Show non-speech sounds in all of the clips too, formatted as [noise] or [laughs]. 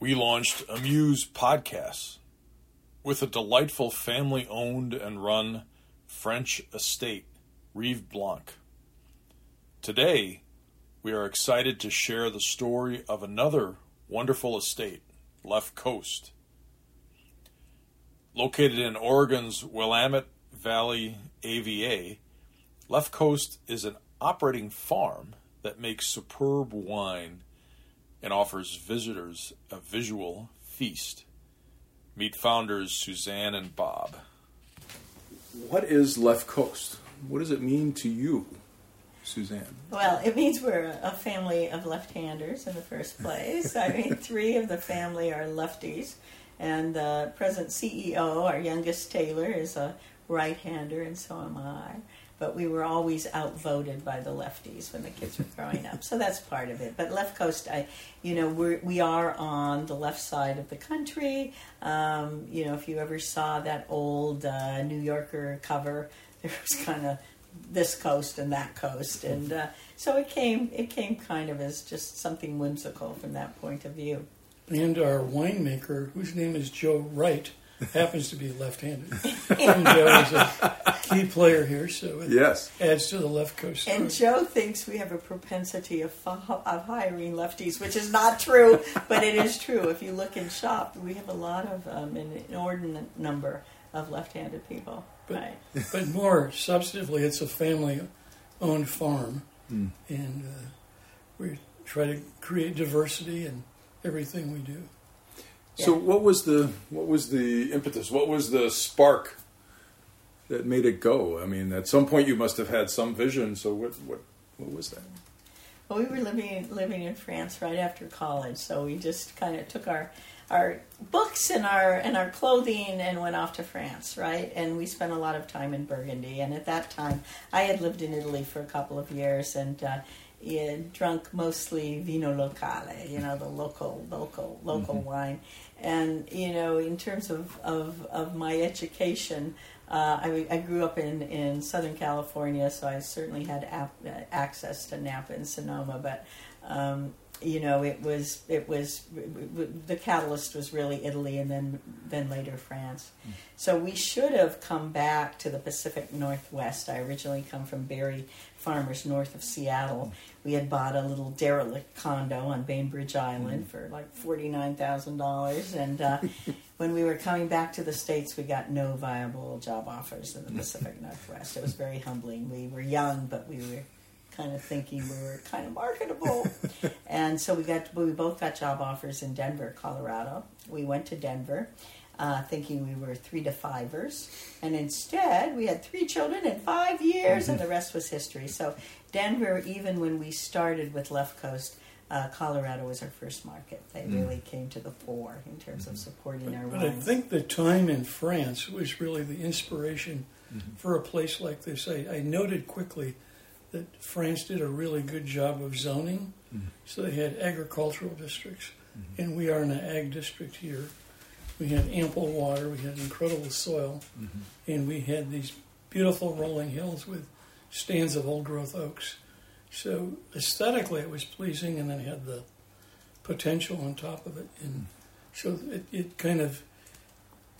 we launched Amuz Podcasts with a delightful family owned and run French estate, Rive Blanc. Today, we are excited to share the story of another wonderful estate, Left Coast. Located in Oregon's Willamette Valley AVA, Left Coast is an operating farm that makes superb wine and offers visitors a visual feast. Meet founders Suzanne and Bob. What is Left Coast? What does it mean to you, Suzanne? Well, it means we're a family of left-handers in the first place. I mean, [laughs] three of the family are lefties, and the present CEO, our youngest Taylor, is a right-hander, and so am I but we were always outvoted by the lefties when the kids were [laughs] growing up. So that's part of it. But left coast, I, you know, we're, we are on the left side of the country. Um, you know, if you ever saw that old uh, New Yorker cover, [laughs] there was kind of this coast and that coast, and uh, so it came. It came kind of as just something whimsical from that point of view. And our winemaker, whose name is Joe Wright, happens to be left-handed. [laughs] and Joe is a key player here, so it yes. adds to the left coast. Story. And Joe thinks we have a propensity of, of hiring lefties, which is not true, but it is true. If you look in shop, we have a lot of um, an inordinate number of left-handed people. But, right. but more substantively, it's a family-owned farm, mm. and uh, we try to create diversity in everything we do. So what was the what was the impetus? What was the spark that made it go? I mean, at some point you must have had some vision. So what what what was that? Well, we were living living in France right after college, so we just kind of took our our books and our and our clothing and went off to France, right? And we spent a lot of time in Burgundy. And at that time, I had lived in Italy for a couple of years and uh, drunk mostly vino locale, you know, the local local local mm-hmm. wine. And you know, in terms of of, of my education, uh, I, I, grew up in, in Southern California, so I certainly had ap- access to Napa and Sonoma. But um, you know, it was it was the catalyst was really Italy, and then then later France. Mm. So we should have come back to the Pacific Northwest. I originally come from Barre Farmers, north of Seattle. We had bought a little derelict condo on Bainbridge Island mm. for like forty nine thousand dollars, and uh, [laughs] when we were coming back to the States, we got no viable job offers in the Pacific [laughs] Northwest. It was very humbling. We were young, but we were kind of thinking we were kind of marketable. [laughs] and so we got we both got job offers in Denver, Colorado. We went to Denver. Uh, thinking we were three to fivers, and instead we had three children in five years, and the rest was history. So, Denver, even when we started with Left Coast, uh, Colorado was our first market. They mm. really came to the fore in terms of supporting but, our. But I think the time in France was really the inspiration mm-hmm. for a place like this. I, I, noted quickly that France did a really good job of zoning, mm-hmm. so they had agricultural districts, mm-hmm. and we are in an ag district here. We had ample water, we had incredible soil, mm-hmm. and we had these beautiful rolling hills with stands of old growth oaks. So aesthetically, it was pleasing, and then had the potential on top of it, and so it, it kind of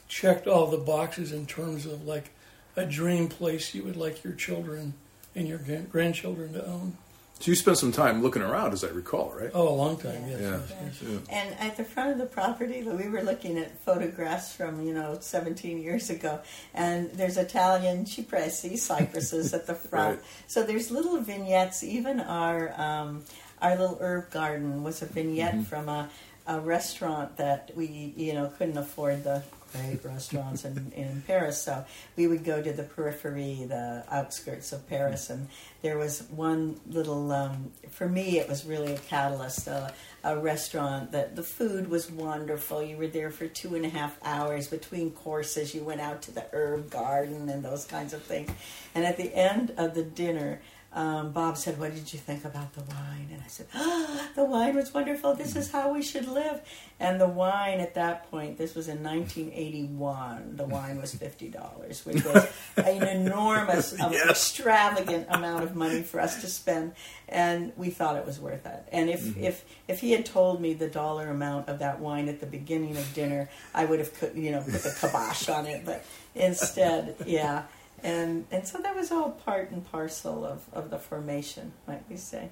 checked all the boxes in terms of like a dream place you would like your children and your grandchildren to own. So you spent some time looking around, as I recall, right? Oh, a long time, yes. Yeah. yes, yes. yeah. And at the front of the property, we were looking at photographs from, you know, 17 years ago, and there's Italian cipressi, cypresses at the [laughs] front. Right. So there's little vignettes. Even our um, our little herb garden was a vignette mm-hmm. from a, a restaurant that we, you know, couldn't afford the great [laughs] restaurants in, in Paris. So we would go to the periphery, the outskirts of Paris, and there was one little. Um, for me, it was really a catalyst. Uh, a restaurant that the food was wonderful. You were there for two and a half hours between courses. You went out to the herb garden and those kinds of things. And at the end of the dinner, um, Bob said, "What did you think about the wine?" And I said, oh, "The wine was wonderful. This is how we should live." And the wine at that point, this was in 1981. The wine was [laughs] fifty dollars, which was an enormous, [laughs] Yes. extravagant amount of money for us to spend, and we thought it was worth it. And if if if he had told me the dollar amount of that wine at the beginning of dinner, I would have put you know put the kibosh on it. But instead, yeah. And and so that was all part and parcel of, of the formation, might we say.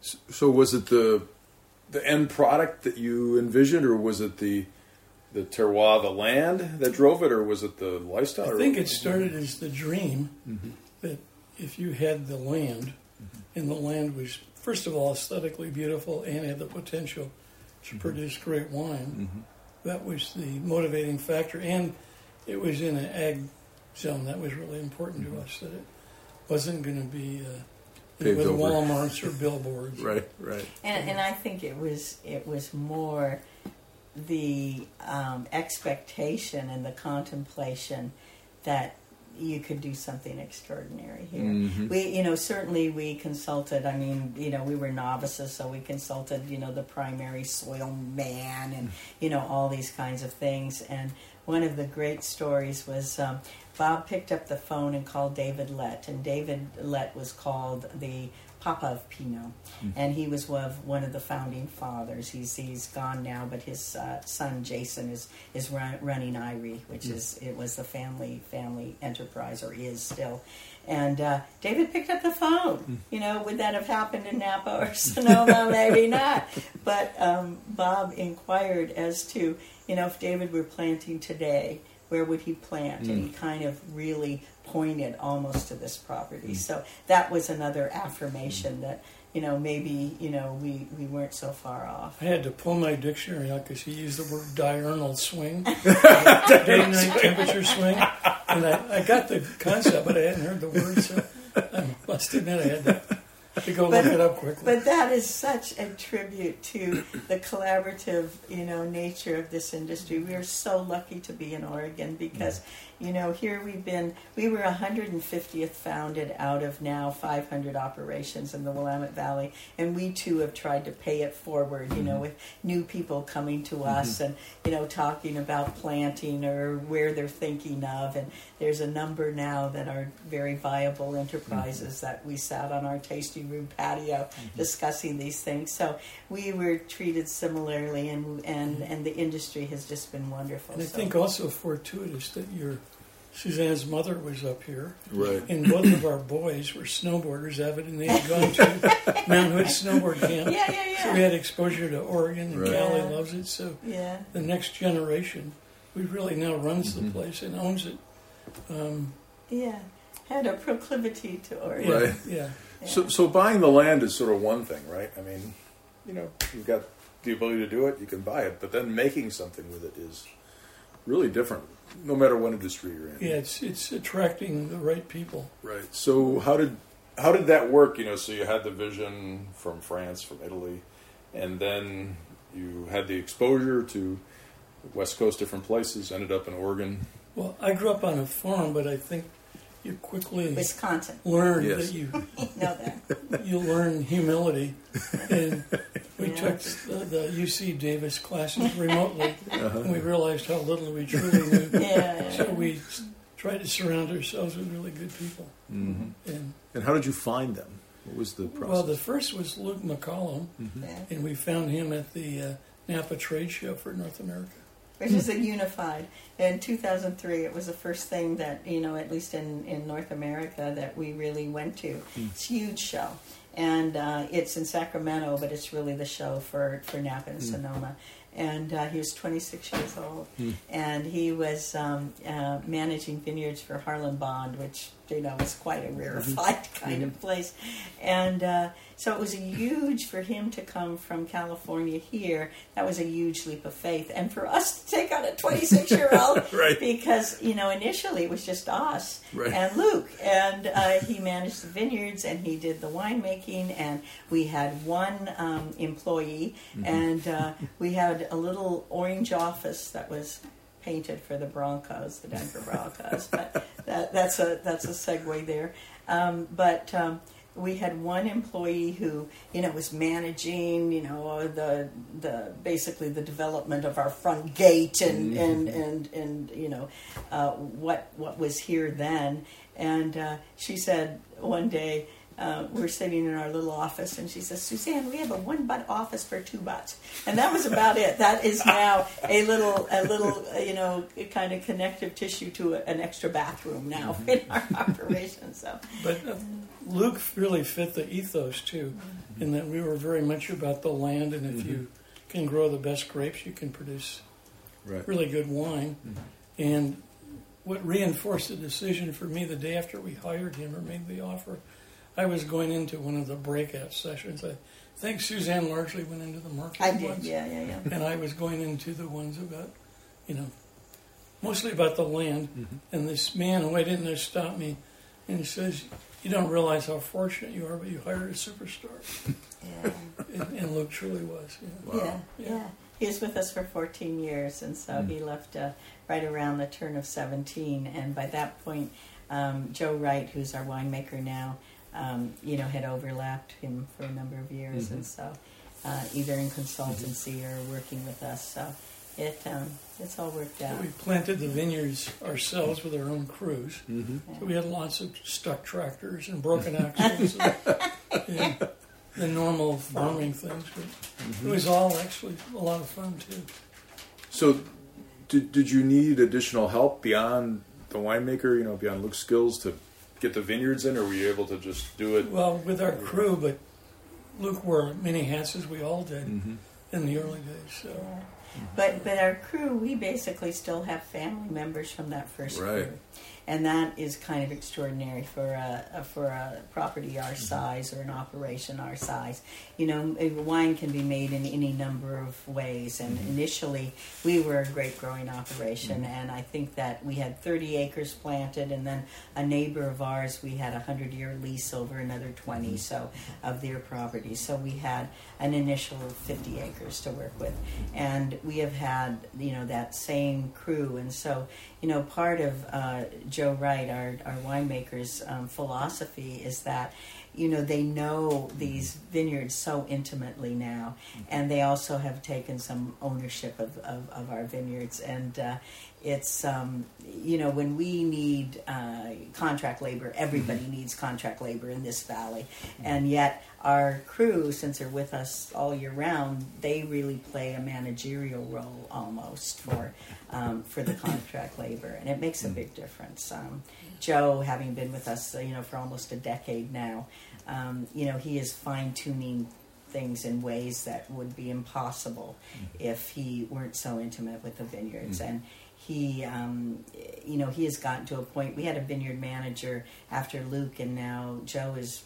So was it the the end product that you envisioned, or was it the the terroir, the land that drove it, or was it the lifestyle? I think it started as the dream Mm-hmm. that if you had the land, and the land was, first of all, aesthetically beautiful and had the potential Mm-hmm. to produce great wine, that was the motivating factor. And it was in an ag zone. That was really important Mm-hmm. to us, that it wasn't going to be uh, with over. Walmarts or billboards. [laughs] Right, right. And and I think it was it was more the um, expectation and the contemplation that you could do something extraordinary here. Mhm. We, you know, certainly we consulted. I mean, you know, we were novices, so we consulted, you know, the primary soil man and you know all these kinds of things. And one of the great stories was um, Bob picked up the phone and called David Lett, and David Lett was called the Papa of Pinot, and he was one of, one of the founding fathers. He's he's gone now, but his uh, son Jason is is run, running Eyrie, which is it was the family family enterprise or is still. And uh, David picked up the phone. You know, would that have happened in Napa or [laughs] Sonoma? [laughs] Maybe not. But um, Bob inquired as to you know if David were planting today, where would he plant? And he mm. kind of really pointed almost to this property. Mm. So that was another affirmation that you know maybe you know we we weren't so far off. I had to pull my dictionary out because he used the word diurnal swing, [laughs] day night temperature swing, and I, I got the concept, but I hadn't heard the word, so I must admit I had to, to go But- look it up quickly. But that is such a tribute to the collaborative, you know, nature of this industry. We are so lucky to be in Oregon because, you know, here we've been. We were 150th founded out of now 500 operations in the Willamette Valley, and we too have tried to pay it forward. You know, mm-hmm. with new people coming to mm-hmm. us and you know talking about planting or where they're thinking of, and there's a number now that are very viable enterprises mm-hmm. that we sat on our tasting room patio discussing these things. So we were treated similarly, and and and the industry has just been wonderful. And I So- think also fortuitous that your Suzanne's mother was up here, Right. and both of our boys were snowboarders, avid, and they had gone to [laughs] Mount Hood snowboard camp. yeah, yeah, So we had exposure to Oregon, and Right. Callie Yeah. loves it. So yeah. the next generation, who really now runs Mm-hmm. the place and owns it. Um, Yeah, had a proclivity to Oregon. Right. yeah. Yeah. So, so buying the land is sort of one thing, right? I mean, you know, you've got the ability to do it, you can buy it, but then making something with it is really different, no matter what industry you're in. Yeah, it's it's attracting the right people. Right. So how did how did that work? You know, so you had the vision from France, from Italy, and then you had the exposure to West Coast, different places. Ended up in Oregon. Well, I grew up on a farm, but I think you quickly Wisconsin. learn Yes. that [laughs] you Know that. you learn humility, and [laughs] we Yeah. took the, the UC Davis classes remotely, Uh-huh. and we realized how little we truly knew. [laughs] Yeah, yeah. So we s- tried to surround ourselves with really good people. Mm-hmm. And And how did you find them? What was the process? well, the first was Luke McCollum, Mm-hmm. yeah. and we found him at the uh, Napa Trade Show for North America. Which is a unified. In 2003, it was the first thing that you know, at least in in North America, that we really went to. It's a huge show, and uh, it's in Sacramento, but it's really the show for for Napa and Sonoma. And uh, he was 26 years old, and he was um, uh, managing vineyards for Harlan Bond, which you know it's quite a rarefied [laughs] kind of place. And uh, so it was a huge for him to come from California here. That was a huge leap of faith, and for us to take on a [laughs] 26 year old, Right. because you know initially it was just us Right. and Luke, and uh, he managed the vineyards and he did the winemaking, and we had one um, employee, and uh, we had a little orange office that was painted for the Broncos, the Denver Broncos. but that, that's a that's a segue there. Um, but um, we had one employee who you know was managing you know the the basically the development of our front gate and and, and and you know uh, what what was here then and uh, she said one day uh, we're sitting in our little office, and she says, "Suzanne, we have a one butt office for two butts," and that was about it. That is now a little, a little, uh, you know, kind of connective tissue to a, an extra bathroom now in our [laughs] operation. So, But uh, Luke really fit the ethos too, in that we were very much about the land, and if you can grow the best grapes, you can produce Right. really good wine. And what reinforced the decision for me the day after we hired him or made the offer, I was going into one of the breakout sessions. I think Suzanne largely went into the marketing I did, ones. yeah, yeah, yeah. and I was going into the ones about, you know, mostly about the land. And this man who I didn't know stopped me, and he says, "You don't realize how fortunate you are, but you hired a superstar." Yeah, and, and Luke truly was. You know. yeah, yeah. He was with us for 14 years, and so he left uh, right around the turn of 17. And by that point, um, Joe Wright, who's our winemaker now, um, you know, had overlapped him for a number of years, and so uh, either in consultancy or working with us. So it um, it's all worked out. We planted the vineyards ourselves with our own crews. Mm-hmm. So we had lots of stuck tractors and broken axles, [laughs] and, and the normal farming things. But it was all actually a lot of fun too. So, did, did you need additional help beyond the winemaker, you know, beyond Luke's skills to get the vineyards in, or were you able to just do it? Well, with our crew, but Luke wore many hats as we all did Mhm. in the early days. So Yeah. But but our crew, we basically still have family members from that first Right. crew, and that is kind of extraordinary for a, for a property our mm-hmm. size or an operation our size. You know, uh, wine can be made in any number of ways, and mm-hmm. initially we were a grape growing operation, mm-hmm. and I think that we had 30 acres planted, and then a neighbor of ours we had a hundred year lease over another 20 so of their property. So we had an initial 50 acres to work with, and we have had you know that same crew, and so you know part of uh, Joe Wright, our our winemaker's um, philosophy is that you know they know these vineyards so intimately now and they also have taken some ownership of, of, of our vineyards. And uh, it's um, you know when we need uh, contract labor everybody needs contract labor in this valley. And yet our crew since they're with us all year round they really play a managerial role almost for um, for the contract labor. And it makes a big difference. Um, joe having been with us you know for almost a decade now um, you know he is fine-tuning things in ways that would be impossible if he weren't so intimate with the vineyards. And he um, you know he has gotten to a point we had a vineyard manager after luke and now joe is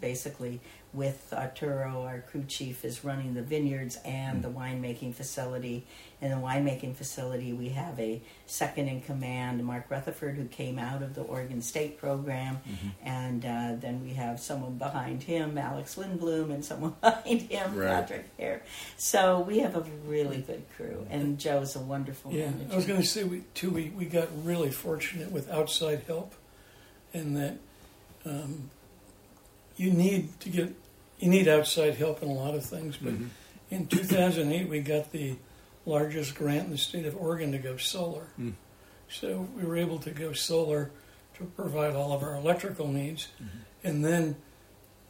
basically with arturo our crew chief is running the vineyards and the winemaking facility. In the winemaking facility we have a second in command mark rutherford who came out of the oregon state program. And uh, then we have someone behind him alex lindblom and someone [laughs] behind him Right. patrick hare. So we have a really good crew. And joe's a wonderful yeah, manager. I was going to say we too. We, we got really fortunate with outside help, in that um, you need to get you need outside help in a lot of things. But in 2008, we got the largest grant in the state of Oregon to go solar. Mm. So we were able to go solar to provide all of our electrical needs, and then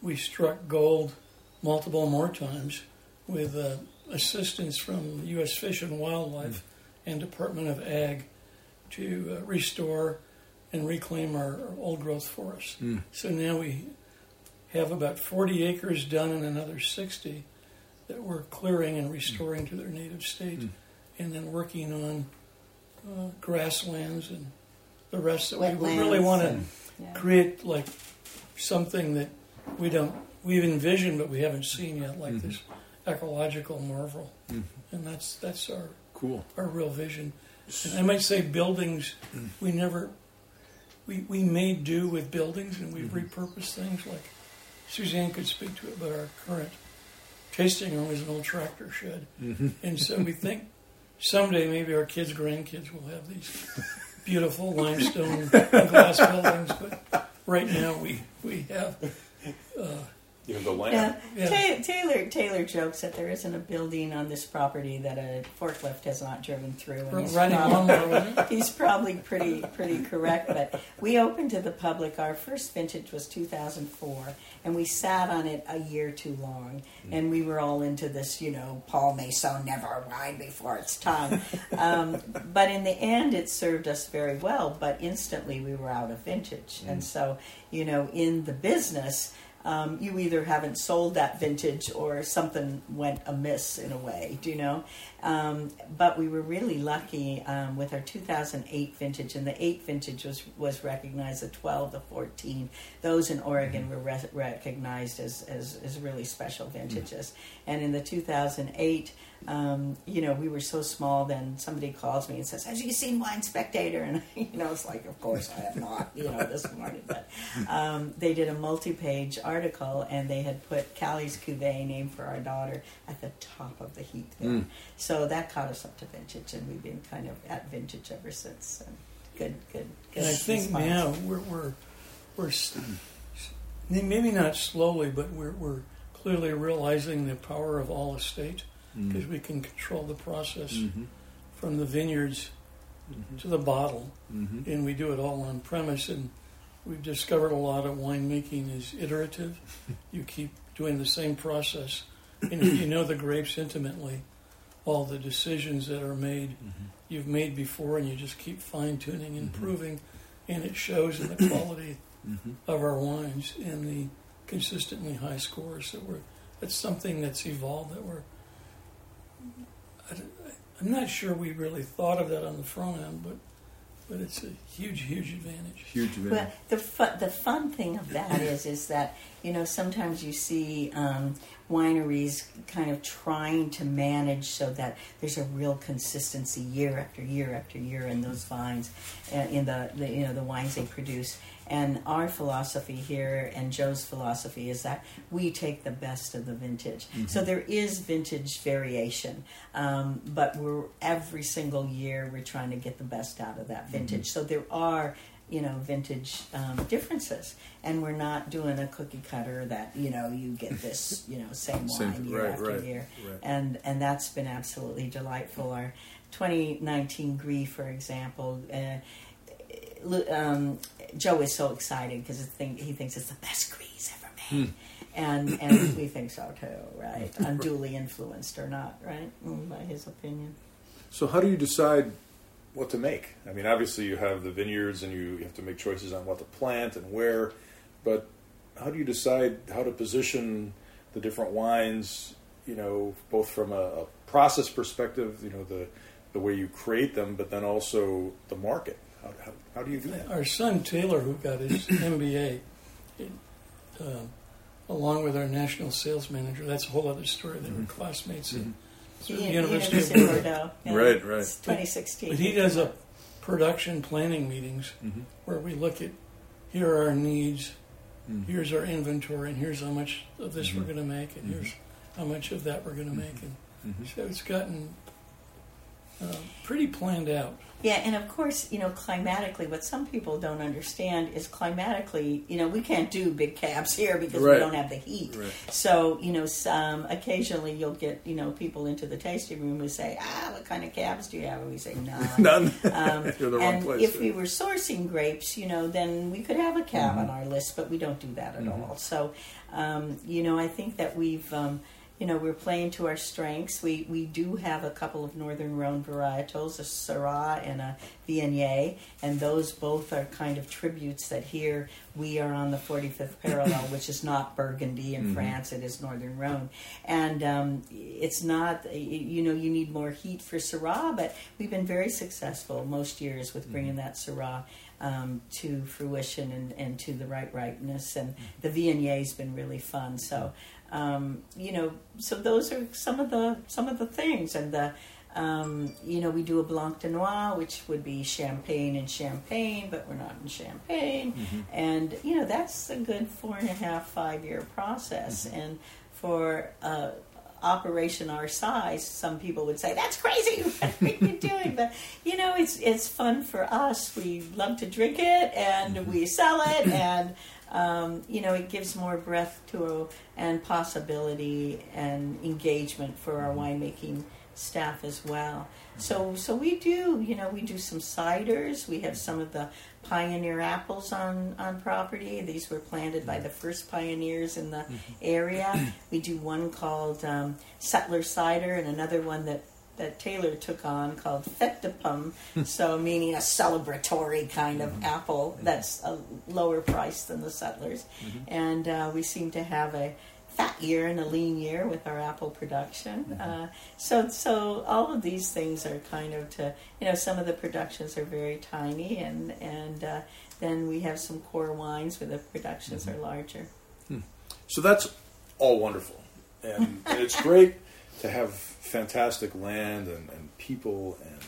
we struck gold multiple more times with uh, assistance from U.S. Fish and Wildlife and Department of Ag to uh, restore and reclaim our, our old growth forests. Mm. So now we have about 40 acres done and another 60 that we're clearing and restoring to their native state, Mm. and then working on uh, grasslands and the rest that we would really want to and- yeah. create like something that we don't we've envisioned but we haven't seen yet, like Mhm. this ecological marvel, Mhm. and that's that's our Cool. our real vision. And I might say buildings, we never, we, we made do with buildings and we've repurposed things like Suzanne could speak to it, but our current tasting room is an old tractor shed. Mm-hmm. And so we think someday maybe our kids, grandkids will have these beautiful limestone and glass buildings, but right now we, we have You have the land. Yeah. Yeah. Ta- Taylor Taylor jokes that there isn't a building on this property that a forklift has not driven through. And he's Running probably- lawnmower with it. [laughs] He's probably pretty pretty correct, but we opened to the public. Our first vintage was 2004, and we sat on it a year too long, and we were all into this, you know, Paul Masson never wine before its time. Um, [laughs] but in the end, it served us very well. But instantly, we were out of vintage, and so you know, in the business. Um, you either haven't sold that vintage or something went amiss in a way, do you know? Um, but we were really lucky um, with our 2008 vintage, and the 8 vintage was, was recognized, the 12, the 14. Those in Oregon were re- recognized as, as, as really special vintages. And in the 2008, um, you know, we were so small, then somebody calls me and says, Have you seen Wine Spectator? [laughs] And, you know, it's like, Of course I have not, you know, this morning. But um, they did a multi page article, and they had put Callie's Cuvée, named for our daughter, at the top of the heap there. Mm. So that caught us up to vintage, and we've been kind of at vintage ever since. And good, good, good. And I think response. now we're we're we're s- s- maybe not slowly, but we're we're clearly realizing the power of all estate because we can control the process Mm-hmm. from the vineyards to the bottle, Mm-hmm. and we do it all on premise. And we've discovered a lot of winemaking is iterative. [laughs] you keep doing the same process, and if you know the grapes intimately, all the decisions that are made you've made before, and you just keep fine tuning, and improving, and it shows in the quality Mm-hmm. of our wines and the consistently high scores that we're. That's something that's evolved that we're. I, don't- I'm not sure we really thought of that on the front end, but but it's a huge, huge advantage. Huge event. Well, the fun, the fun thing of that is, is that you know sometimes you see um, wineries kind of trying to manage so that there's a real consistency year after year after year in those vines, uh, in the, the you know the wines they produce. And our philosophy here, and Joe's philosophy, is that we take the best of the vintage. So there is vintage variation, um, but we're every single year we're trying to get the best out of that vintage. So there are you know vintage um, differences, and we're not doing a cookie cutter that you know you get [laughs] this you know same Same- wine year right, after right, year, right. and and that's been absolutely delightful. Our 2019 Gris, for example. Uh, um, Joe is so excited because he thinks it's the best Gris ever made, Hmm. and [clears throat] and we think so too, right? Unduly influenced or not, right? Mm, by his opinion. So how do you decide what to make? I mean, obviously you have the vineyards and you have to make choices on what to plant and where, but how do you decide how to position the different wines? You know, both from a, a process perspective, you know, the the way you create them, but then also the market. How, how, how do you do that? Our son Taylor, who got his [coughs] MBA, it, uh, along with our national sales manager, that's a whole other story. They were classmates at He- the he- University of University of Bordeaux. Bordeaux. Right, right. 2016. But he does a production planning meetings Mm-hmm. where we look at here are our needs, Mhm. here's our inventory, and here's how much of this we're Mhm. going to make, and here's how much of that we're going to make, and Mhm. so it's gotten uh, pretty planned out. Yeah, and of course, you know, climatically, what some people don't understand is climatically, you know, we can't do big cabs here because we don't have the heat. Right. So, you know, some occasionally you'll get, you know, people into the tasting room who say, "Ah, what kind of cabs do you have?" And we say, "None." [laughs] None. Um, [laughs] You're the wrong and place. if we were sourcing grapes, you know, then we could have a cab Mm-hmm. on our list, but we don't do that at all. So, um, you know, I think that we've, um, you know, we're playing to our strengths. We we do have a couple of Northern Rhone varietals, a Syrah and a Viognier, and those both are kind of tributes that here we are on the 45th parallel, which is not Burgundy in Mhm. France, it is Northern Rhone. And um, it's not, you know, you need more heat for Syrah, but we've been very successful most years with bringing that Syrah um, to fruition and, and to the right ripeness. And the Viognier's been really fun. So, um, you know, so those are some of the some of the things. And the um, you know, we do a Blanc de Noir, which would be champagne and champagne, but we're not in champagne. And, you know, that's a good four and a half, five year process. And for uh, operation our size, some people would say that's crazy. [laughs] What are you doing? But you know, it's it's fun for us. We love to drink it and we sell it, and um, you know, it gives more breadth to and possibility and engagement for our winemaking staff as well. So, so we do, you know, we do some ciders. We have some of the pioneer apples on, on property. These were planted by mm-hmm. the first pioneers in the mm-hmm. area. [clears throat] We do one called um, Settler Cider and another one that, that Taylor took on called de Pomme, so meaning a celebratory kind of mm-hmm. apple that's a lower price than the Settlers. And uh, we seem to have a fat year and a lean year with our apple production. Uh, so, so all of these things are kind of to you know some of the productions are very tiny, and and uh, then we have some core wines where the productions are larger. So that's all wonderful, and, and it's [laughs] great to have fantastic land and, and people and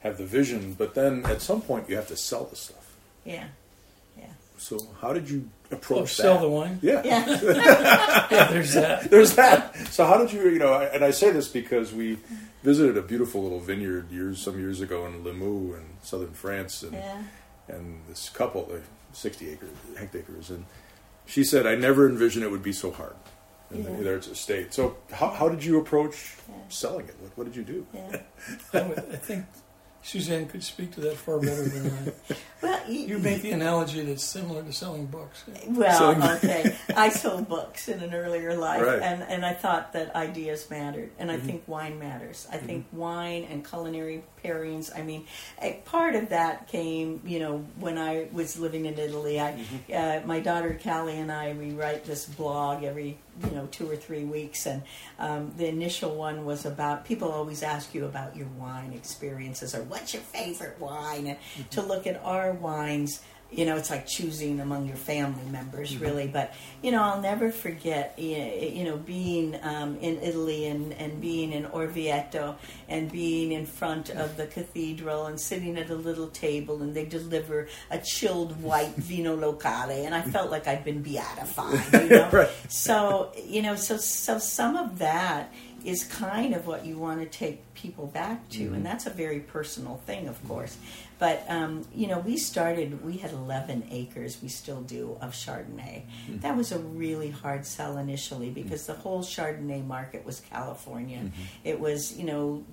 have the vision. But then at some point you have to sell the stuff. Yeah, yeah, So how did you Oh, approach sell the wine. Yeah. yeah. [laughs] Yeah, there's that. [laughs] There's that. So how did you, you know, and I say this because we visited a beautiful little vineyard years, some years ago in Limoux in southern France, and yeah. and this couple, they're 60 acres, hectares, and she said, I never envisioned it would be so hard. And Yeah. there's a state. So how, how did you approach Yeah. selling it? What, what did you do? yeah. [laughs] I, would, I think Suzanne could speak to that far better than I. [laughs] Well, y- You make the analogy that's similar to selling books. Well, Selling- okay. [laughs] I sold books in an earlier life, Right. and, and I thought that ideas mattered, and I think wine matters. I think wine and culinary pairings. I mean, a part of that came, you know, when I was living in Italy. I, uh, my daughter Callie and I, we write this blog every, you know, two or three weeks, and um, the initial one was about. People always ask you about your wine experiences or what's your favorite wine, and to look at our wines you know, it's like choosing among your family members, really. But you know, I'll never forget, you know, being um, in Italy and, and being in Orvieto and being in front of the cathedral and sitting at a little table and they deliver a chilled white [laughs] vino locale, and I felt like I'd been beatified. [laughs] You know, Right. so you know, so so some of that is kind of what you want to take people back to, and mm-hmm. that's a very personal thing, of course. But um, you know, we started. We had 11 acres. We still do of Chardonnay. That was a really hard sell initially because the whole Chardonnay market was California. It was you know,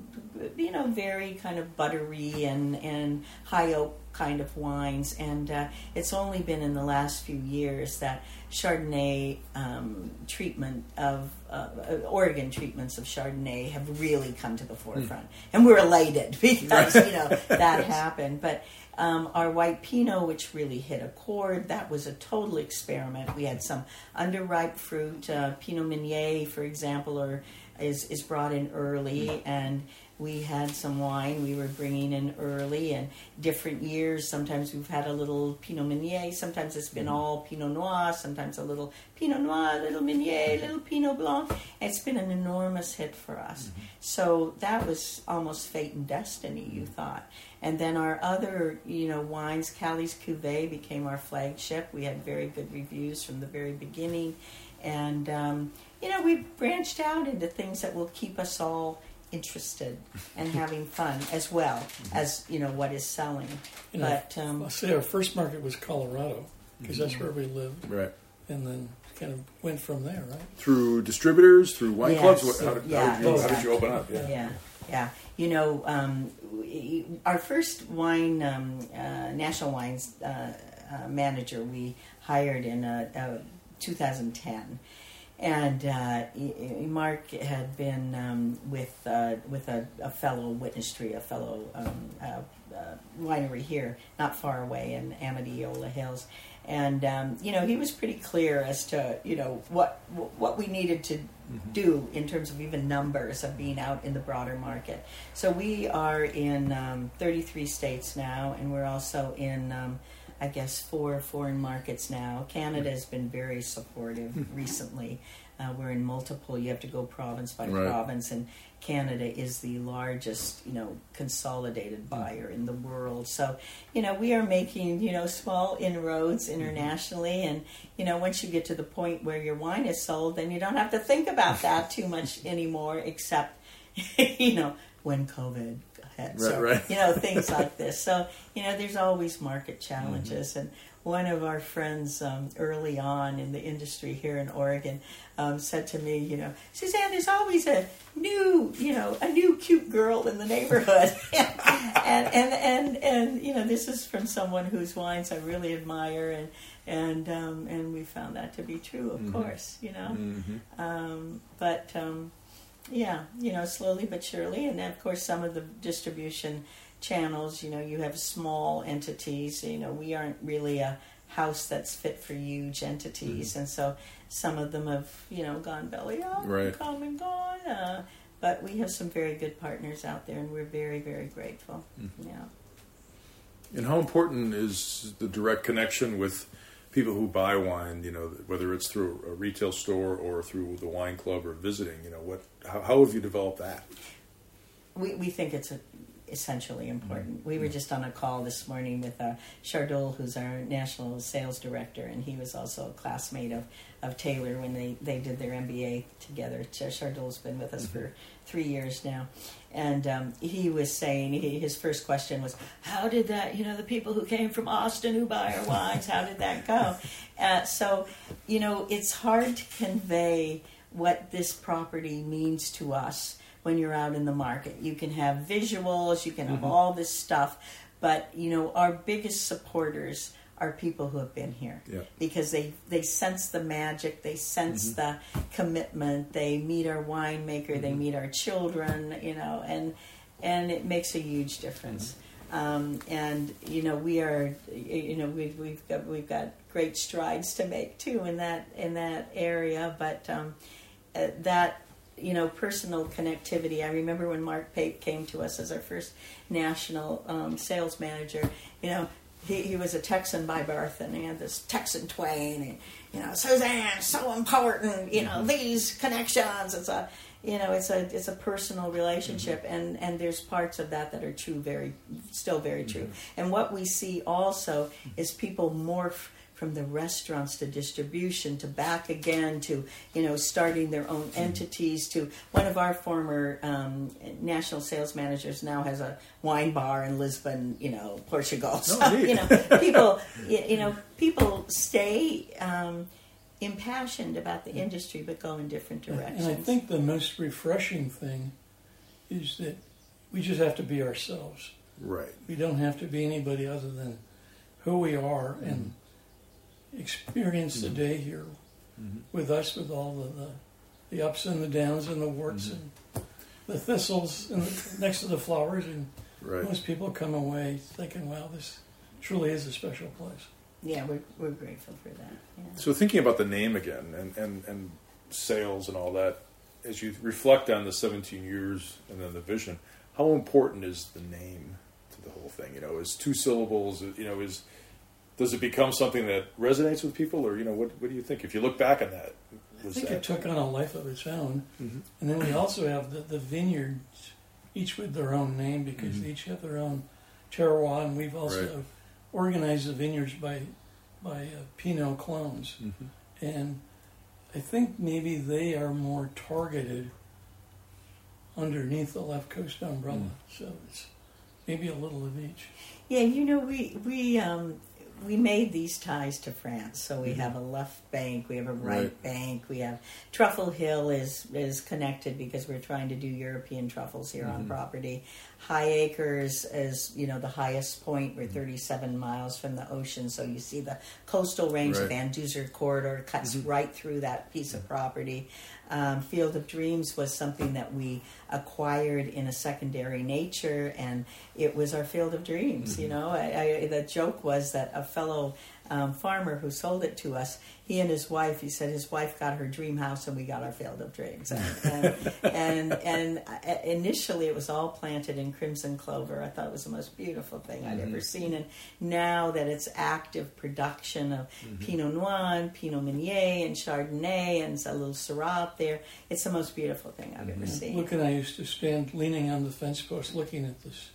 you know, very kind of buttery and and high oak kind of wines, and uh, it's only been in the last few years that Chardonnay um, treatment of uh, uh, Oregon treatments of Chardonnay have really come to the forefront, and we're elated [laughs] because you know that [laughs] happened. But um, our white Pinot, which really hit a chord, that was a total experiment. We had some underripe fruit, uh, Pinot Meunier, for example, or is is brought in early and we had some wine we were bringing in early and different years sometimes we've had a little pinot meunier sometimes it's been all pinot noir sometimes a little pinot noir a little meunier a little pinot blanc. It's been an enormous hit for us. So that was almost fate and destiny you thought and then our other you know wines Callie's cuvee became our flagship we had very good reviews from the very beginning and um, you know we branched out into things that will keep us all interested and [laughs] having fun as well as you know what is selling You know, but um, I'll say our first market was Colorado because that's where we lived, Right. and then kind of went from there, right? Through distributors, through wine Yes. clubs. What, how, did, Yeah, how, did you, how did you open up? Yeah. yeah yeah. You know um, our first wine um, uh, national wines uh, uh, manager we hired in uh, uh, 2010 and uh, Mark had been um, with with a, a fellow witness tree, a fellow um, winery here, not far away in Amity-Eola Hills, and um, you know he was pretty clear as to you know what what we needed to do in terms of even numbers of being out in the broader market. So we are in um, 33 states now, and we're also in. Um, I guess four foreign markets now. Canada has been very supportive recently. Uh, we're in multiple. You have to go province by Right. province, and Canada is the largest, you know, consolidated hmm. buyer in the world. So, you know, we are making, you know, small inroads hmm. internationally, and you know, once you get to the point where your wine is sold, then you don't have to think about that too much [laughs] anymore, except, [laughs] you know, when COVID hits, Right, or, right. you know, things [laughs] like this. So, you know, there's always market challenges, mm-hmm. and one of our friends um, early on in the industry here in Oregon um, said to me, you know, Suzanne, there's always a new, you know, a new cute girl in the neighborhood, [laughs] and and and and you know, this is from someone whose wines I really admire, and and um, and we found that to be true, of course, you know, Mm-hmm. um, but. Um, yeah, you know, slowly but surely, and then of course some of the distribution channels. You know, you have small entities. You know, we aren't really a house that's fit for huge entities, and so some of them have you know gone belly up, and Right. come and gone. Uh, but we have some very good partners out there, and we're very, very grateful. Yeah. And how important is the direct connection with people who buy wine? You know, whether it's through a retail store or through the wine club or visiting. You know, what? How, how have you developed that? we, we think it's a, essentially important. We were just on a call this morning with uh, Chardol, who's our national sales director, and he was also a classmate of, of Taylor when they, they did their MBA together. Chardol's been with us for three years now. And um, he was saying, he, his first question was, How did that, you know, the people who came from Austin who buy our wines, how did that go? [laughs] Uh, so, you know, it's hard to convey what this property means to us when you're out in the market. You can have visuals, you can have all this stuff, but you know, our biggest supporters are people who have been here Yeah. because they they sense the magic, they sense the commitment, they meet our winemaker, they meet our children, you know, and and it makes a huge difference. Um, and you know, we are, you know, we've we've got we've got great strides to make too in that in that area, but um, uh, that you know personal connectivity. I remember when Mark Pape came to us as our first national um, sales manager. You know, he, he was a Texan by birth, and he had this Texan twang. And, you know, Suzanne, so important. You know, mm-hmm. these connections. It's a you know, it's a it's a personal relationship, mm-hmm. and and there's parts of that that are true, very still very true. Mm-hmm. And what we see also is people morph from the restaurants to distribution to back again to you know starting their own entities to one of our former um, national sales managers now has a wine bar in Lisbon you know Portugal [laughs] so neat. you know people y- you know people stay um, impassioned about the industry but go in different directions And I think the most refreshing thing is that we just have to be ourselves. Right. We don't have to be anybody other than who we are and experience the mm-hmm. day here mm-hmm. with us, with all the, the, the ups and the downs and the warts mm-hmm. and the thistles and the, next to the flowers. And Right. most people come away thinking, wow, this truly is a special place. yeah we're, we're grateful for that yeah. So thinking about the name again and, and, and sales and all that, as you reflect on the 17 years and then the vision, how important is the name to the whole thing? You know, is two syllables, you know, is does it become something that resonates with people or, you know, what, what do you think? If you look back on that, I think that, it took on a life of its own. Mhm. And then we also have the, the vineyards, each with their own name because Mhm. they each have their own terroir. And we've also Right. organized the vineyards by, by uh, Pinot clones. Mhm. And I think maybe they are more targeted underneath the left coast umbrella. Mm. So it's maybe a little of each. Yeah, you know, we we um, we made these ties to France. So we Mhm. have a left bank, we have a right, Right. bank, we have Truffle Hill is is connected because we're trying to do European truffles here on Mhm. property. High Acres is you know the highest point. Mm-hmm. We're 37 miles from the ocean, so you see the coastal range. The Right. Van Duzer corridor cuts Mhm. right through that piece of property. Um, Field of Dreams was something that we acquired in a secondary nature, and it was our field of dreams. You know, I, I, the joke was that a fellow um, farmer who sold it to us, he and his wife, he said his wife got her dream house and we got our field of dreams. And, and, and, and uh, initially it was all planted in crimson clover. I thought it was the most beautiful thing I'd ever seen. And now that it's active production of Pinot Noir and Pinot Meunier and Chardonnay and a little Syrah up there, it's the most beautiful thing I've ever seen. Look, and I used to stand leaning on the fence post looking at this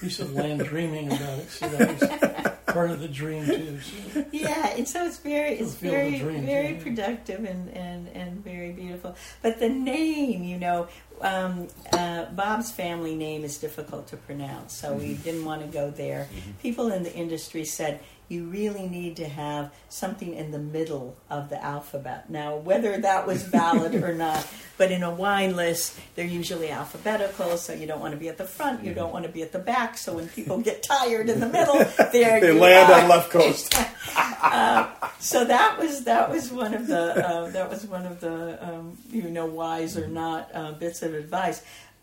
piece of land, dreaming about it. So that was part of the dream too. So. [laughs] yeah, and so it's very, it's very, very yeah. productive and, and, and very beautiful. But the name, you know, um, uh, Bob's family name is difficult to pronounce, so we Mm-hmm. didn't want to go there. People in the industry said you really need to have something in the middle of the alphabet. Now, whether that was [laughs] valid or not, but in a wine list, they're usually alphabetical, so you don't want to be at the front, Mm-hmm. you don't want to be at the back. So when people get tired in the middle, [laughs] there They land are. on left coast. [laughs] so that was that was one of the uh, that was one of the um, you know wise or not uh, bits of advice.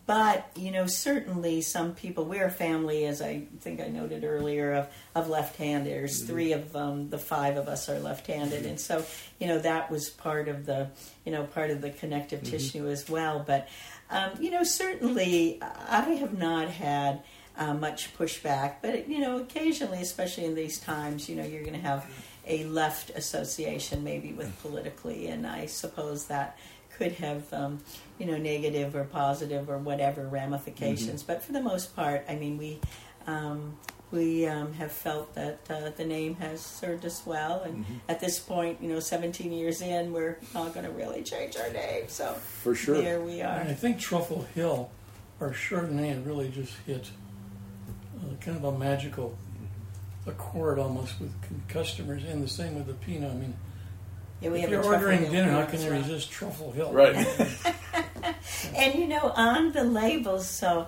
But you know, certainly some people. We're a family, as I think I noted earlier, of of left-handers. Three of um, the five of us are left-handed, and so you know that was part of the you know part of the connective tissue as well. But um, you know, certainly I have not had uh, much pushback, but you know, occasionally, especially in these times, you know, you're going to have a left association maybe with politically, and I suppose that could have um, you know negative or positive or whatever ramifications. But for the most part, I mean, we. Um, we um, have felt that uh, the name has served us well, and at this point, you know, 17 years in, we're not going to really change our name. So For sure. here we are. And I think Truffle Hill, our Chardonnay, had really just hit uh, kind of a magical accord almost with customers, and the same with the Pinot. I mean, Yeah, we if have you're a ordering Hill dinner, how can you resist Truffle Hill? Right. [laughs] And you know, on the labels, so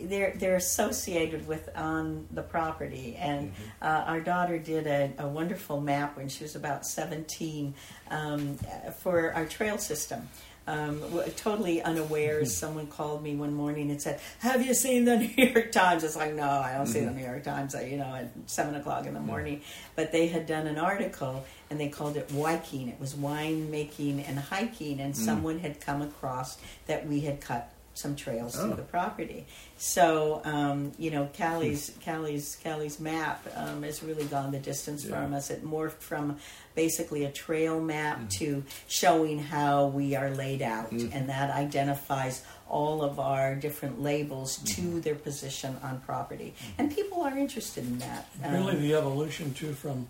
they're they're associated with on the property. And uh, our daughter did a, a wonderful map when she was about seventeen um, for our trail system. Um, w- totally unawares, someone called me one morning and said, "Have you seen the [laughs] New York Times?" It's like, "No, I don't see the New York Times." I, you know, at seven o'clock in the morning. But they had done an article and they called it Wiking. It was wine making and hiking, and someone had come across that we had cut some trails Oh. through the property. So um, you know, Callie's Callie's Callie's map um, has really gone the distance Yeah. from us. It morphed from basically a trail map to showing how we are laid out, and that identifies all of our different labels to their position on property. And people are interested in that. Um, Really, the evolution too from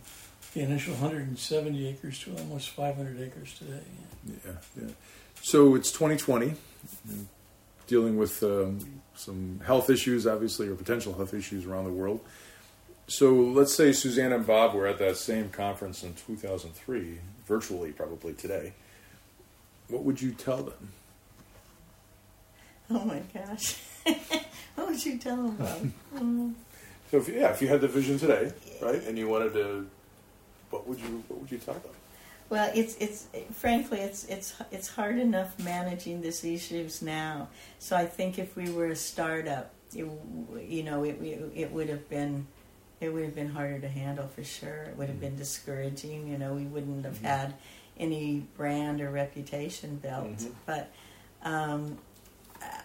the initial 170 acres to almost 500 acres today. Yeah, yeah. So it's 2020, dealing with um, some health issues, obviously, or potential health issues around the world. So let's say Suzanne and Bob were at that same conference in 2003, virtually probably today. What would you tell them? Oh my gosh. [laughs] what would you tell them about? [laughs] Mm. So if, yeah, if you had the vision today, right, and you wanted to, what would you what would you tell them? Well, it's it's frankly it's it's it's hard enough managing these issues now. So I think if we were a startup, it, you know, it it would have been it would have been harder to handle for sure. It would have been discouraging. You know, we wouldn't have had any brand or reputation built. Mhm. But um,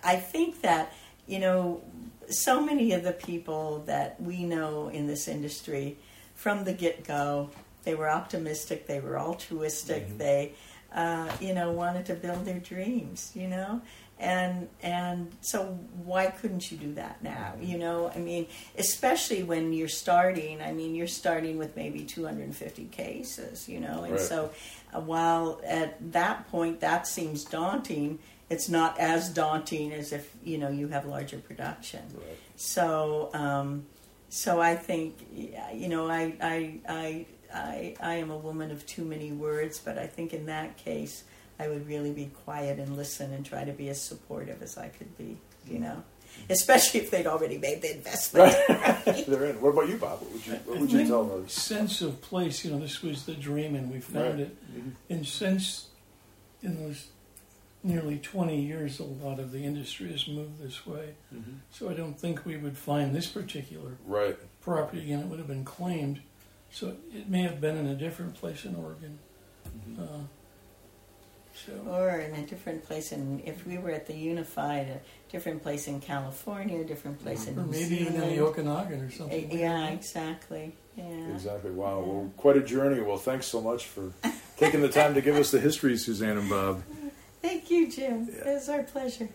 I think that you know so many of the people that we know in this industry from the get go they were optimistic. They were altruistic. They uh, you know wanted to build their dreams you know? And and so why couldn't you do that now you know? I mean especially when you're starting i mean you're starting with maybe 250 cases you know? And Right. so uh, while at that point that seems daunting it's not as daunting as if you know you have larger production. Right. so um, so I think you know I, I I I I am a woman of too many words, but I think in that case I would really be quiet and listen and try to be as supportive as I could be. You know, mm-hmm. especially if they'd already made the investment. [laughs] [laughs] They're in. What about you, Bob? What would you what would you tell them? sense of place, you know, this was the dream and we found Right. it. Mm-hmm. And since in those nearly 20 years, a lot of the industry has moved this way. Mm-hmm. So I don't think we would find this particular Right. property again. It would have been claimed. So it may have been in a different place in Oregon. Mm-hmm. Uh, so Or in a different place, and if we were at the Unified, a different place in California, a different place in or New maybe even in the Zealand. Okanagan or something. Uh, Yeah, exactly. Yeah. Exactly. Wow. Well, quite a journey. Well, thanks so much for taking the time to give us the history, Suzanne and Bob. [laughs] Thank you, Jim. Yeah. It was our pleasure.